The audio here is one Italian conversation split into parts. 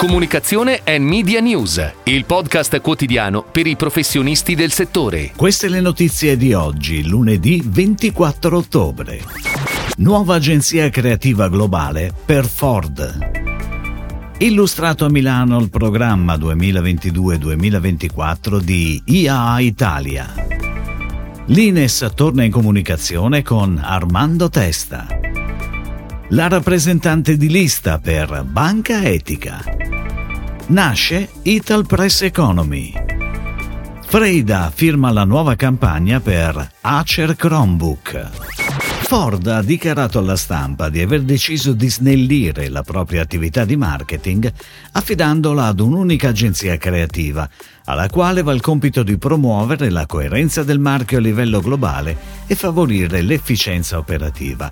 Comunicazione e Media News, il podcast quotidiano per i professionisti del settore. Queste le notizie di oggi, lunedì 24 ottobre. Nuova agenzia creativa globale per Ford. Illustrato a Milano il programma 2022-2024 di IAA Italia. L'Ines torna in comunicazione con Armando Testa. La rappresentante di lista per Banca Etica nasce Ital Press Economy. Freida firma la nuova campagna per Acer Chromebook. Ford ha dichiarato alla stampa di aver deciso di snellire la propria attività di marketing affidandola ad un'unica agenzia creativa, alla quale va il compito di promuovere la coerenza del marchio a livello globale e favorire l'efficienza operativa.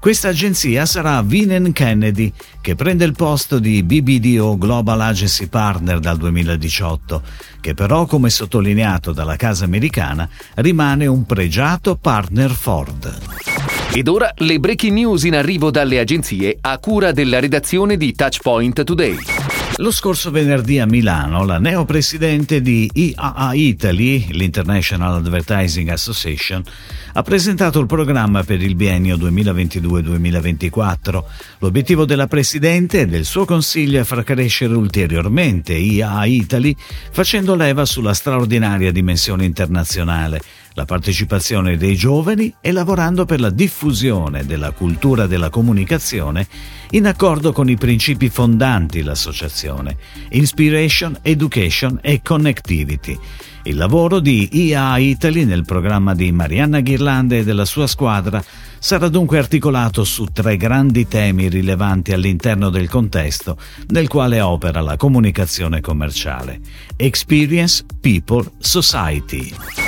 Questa agenzia sarà Vinen Kennedy, che prende il posto di BBDO Global Agency Partner dal 2018, che però, come sottolineato dalla casa americana, rimane un pregiato partner Ford. Ed ora le breaking news in arrivo dalle agenzie a cura della redazione di Touchpoint Today. Lo scorso venerdì a Milano la neopresidente di IAA Italy, l'International Advertising Association, ha presentato il programma per il biennio 2022-2024. L'obiettivo della presidente e del suo consiglio è far crescere ulteriormente IAA Italy facendo leva sulla straordinaria dimensione internazionale la partecipazione dei giovani e lavorando per la diffusione della cultura della comunicazione in accordo con i principi fondanti dell'associazione, Inspiration, Education e Connectivity. Il lavoro di IA Italy nel programma di Marianna Ghirlande e della sua squadra sarà dunque articolato su tre grandi temi rilevanti all'interno del contesto nel quale opera la comunicazione commerciale. Experience, People, Society.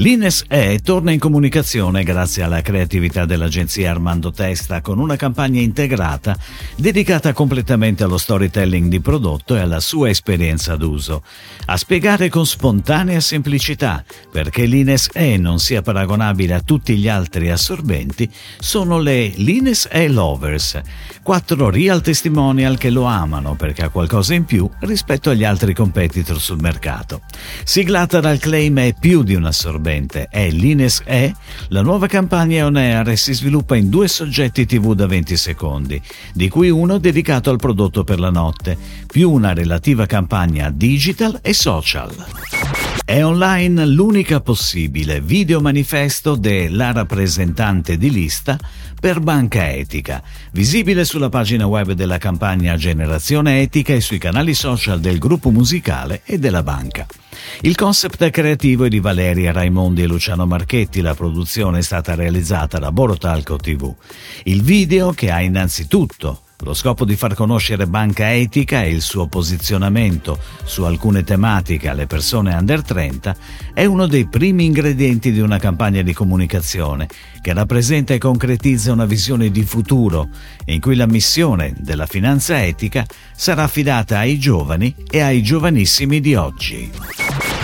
L'Ines E torna in comunicazione grazie alla creatività dell'agenzia Armando Testa con una campagna integrata dedicata completamente allo storytelling di prodotto e alla sua esperienza d'uso. A spiegare con spontanea semplicità perché l'Ines E non sia paragonabile a tutti gli altri assorbenti sono le Lines E Lovers, quattro real testimonial che lo amano perché ha qualcosa in più rispetto agli altri competitor sul mercato. Siglata dal claim è più di un assorbente assorbente è l'Ines E, la nuova campagna on air e si sviluppa in due soggetti TV da 20 secondi, di cui uno dedicato al prodotto per la notte, più una relativa campagna digital e social. È online l'unica possibile video manifesto della rappresentante di lista per Banca Etica, visibile sulla pagina web della campagna Generazione Etica e sui canali social del gruppo musicale e della banca. Il concept creativo è di Valeria Raimondi e Luciano Marchetti, la produzione è stata realizzata da Borotalco TV. Il video, che ha innanzitutto lo scopo di far conoscere Banca Etica e il suo posizionamento su alcune tematiche alle persone under 30 è uno dei primi ingredienti di una campagna di comunicazione che rappresenta e concretizza una visione di futuro in cui la missione della finanza etica sarà affidata ai giovani e ai giovanissimi di oggi.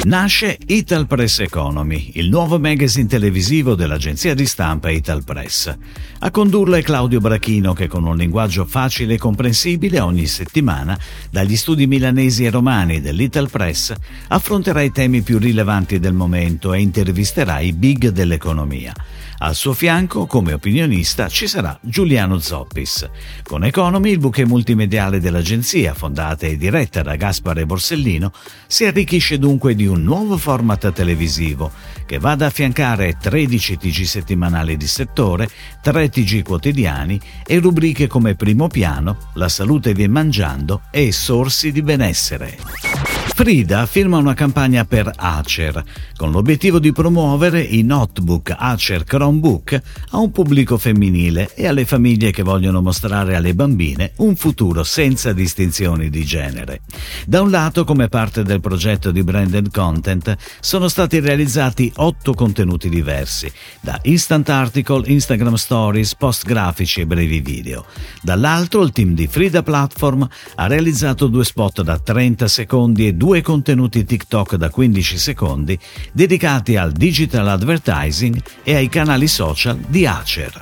Nasce Ital Press Economy, il nuovo magazine televisivo dell'agenzia di stampa Ital Press. A condurlo è Claudio Brachino che con un linguaggio facile e comprensibile ogni settimana, dagli studi milanesi e romani dell'Ital Press, affronterà i temi più rilevanti del momento e intervisterà i big dell'economia. Al suo fianco, come opinionista, ci sarà Giuliano Zoppis. Con Economy, il bouquet multimediale dell'agenzia, fondata e diretta da Gaspare Borsellino, si arricchisce dunque di un nuovo format televisivo che va ad affiancare 13 TG settimanali di settore, 3 TG quotidiani e rubriche come Primo Piano, La salute viene mangiando e Sorsi di benessere. Frida firma una campagna per Acer con l'obiettivo di promuovere i notebook Acer Chromebook a un pubblico femminile e alle famiglie che vogliono mostrare alle bambine un futuro senza distinzioni di genere. Da un lato, come parte del progetto di branded content, sono stati realizzati otto contenuti diversi, da instant article, Instagram stories, post grafici e brevi video. Dall'altro, il team di Frida Platform ha realizzato due spot da 30 secondi e due due contenuti TikTok da 15 secondi dedicati al digital advertising e ai canali social di Acer.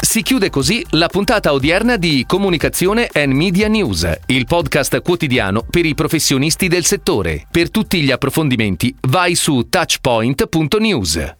Si chiude così la puntata odierna di Comunicazione and Media News, il podcast quotidiano per i professionisti del settore. Per tutti gli approfondimenti vai su touchpoint.news.